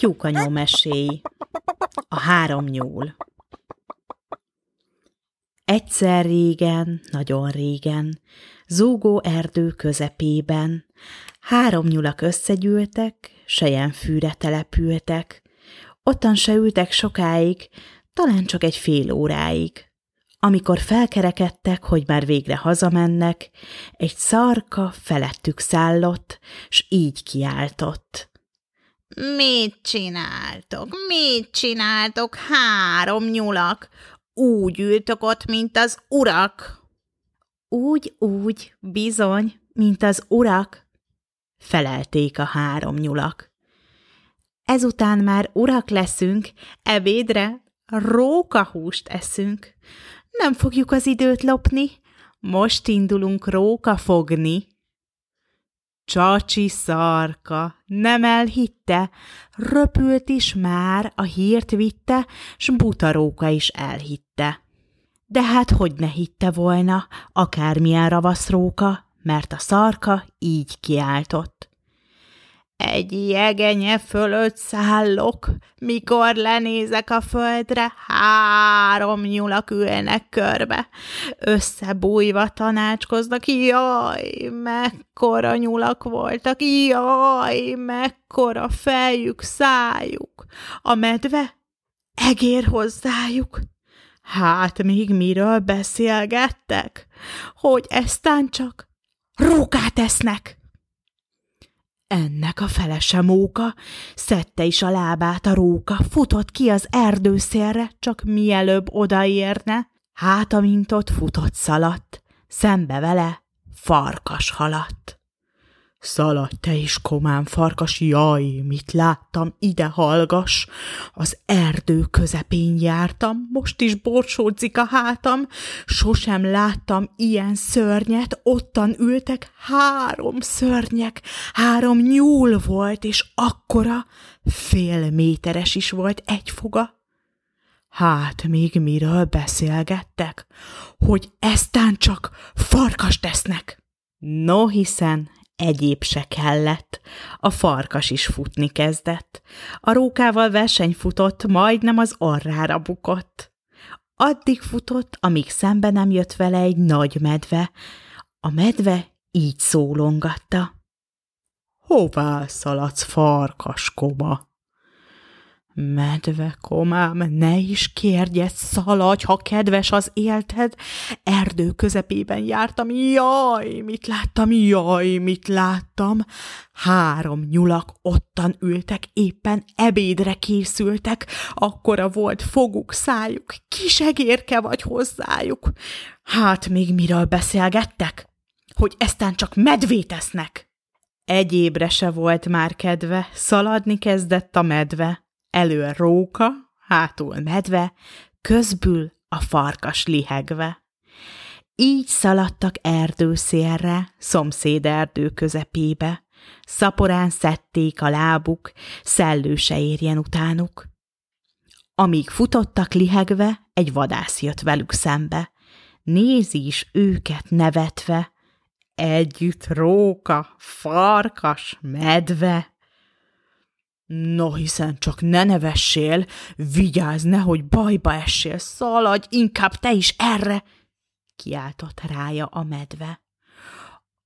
Tyúkanyó meséi. A három nyúl. Egyszer régen, nagyon régen, zúgó erdő közepében, három nyulak összegyűltek, fűre települtek. Ottan se ültek sokáig, talán csak egy fél óráig. Amikor felkerekedtek, hogy már végre hazamennek, egy szarka felettük szállott, s így kiáltott. Mit csináltok? Mit csináltok, három nyulak? Úgy ültök ott, mint az urak. Úgy, úgy, bizony, mint az urak, felelték a három nyulak. Ezután már urak leszünk, ebédre rókahúst eszünk. Nem fogjuk az időt lopni, most indulunk róka fogni. Csacsi szarka, nem elhitte, röpült is már, a hírt vitte, s butaróka is elhitte. De hát hogy ne hitte volna, akármilyen ravaszróka, mert a szarka így kiáltott. Egy jegenye fölött szállok, mikor lenézek a földre, három nyulak ülnek körbe. Összebújva tanácskoznak, jaj, mekkora nyulak voltak, jaj, mekkora fejük, szájuk. A medve egér hozzájuk. Hát még miről beszélgettek? Hogy eztán csak rókát esznek. Ennek a felese móka, szedte is a lábát a róka, futott ki az erdőszélre, csak mielőbb odaérne, hát amint ott futott szaladt, szembe vele farkas haladt. Szaladj te is, komám farkas, jaj, mit láttam, ide hallgas. Az erdő közepén jártam, most is borsódzik a hátam, sosem láttam ilyen szörnyet, ottan ültek három szörnyek, három nyúl volt, és akkora, fél méteres is volt egy foga. Hát még miről beszélgettek, hogy eztán csak farkas tesznek. No, hiszen Egyéb se kellett. A farkas is futni kezdett. A rókával verseny futott, majdnem az orrára bukott. Addig futott, amíg szembe nem jött vele egy nagy medve. A medve így szólongatta. Hová szaladsz, farkas koma? Medve, komám, ne is kérjedj, szaladj, ha kedves az élted. Erdő közepében jártam, jaj, mit láttam, jaj, mit láttam. Három nyulak ottan ültek, éppen ebédre készültek, akkora volt foguk, szájuk, kis egérke vagy hozzájuk. Hát még miről beszélgettek? Hogy eztán csak medvét esznek. Egyébre se volt már kedve, szaladni kezdett a medve elől róka, hátul medve, közbül a farkas lihegve. Így szaladtak erdőszélre, szomszéd erdő közepébe, szaporán szedték a lábuk, szellő se érjen utánuk. Amíg futottak lihegve, egy vadász jött velük szembe. Nézi is őket nevetve, együtt róka, farkas, medve. No, hiszen csak ne nevessél, vigyázz, nehogy bajba essél, szaladj, inkább te is erre, kiáltott rája a medve.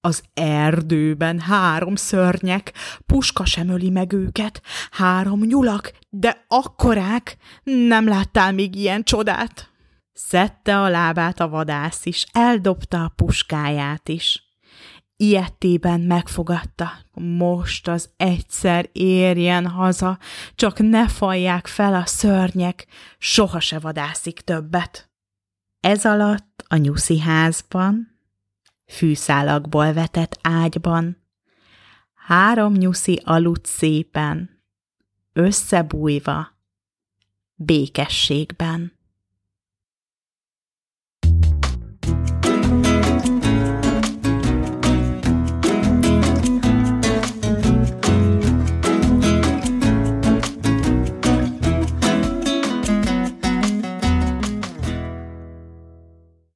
Az erdőben három szörnyek, puska sem öli meg őket, három nyulak, de akkorák, nem láttál még ilyen csodát. Szedte a lábát a vadász is, eldobta a puskáját is ilyetében megfogadta. Most az egyszer érjen haza, csak ne falják fel a szörnyek, soha se vadászik többet. Ez alatt a nyuszi házban, fűszálakból vetett ágyban, három nyuszi aludt szépen, összebújva, békességben.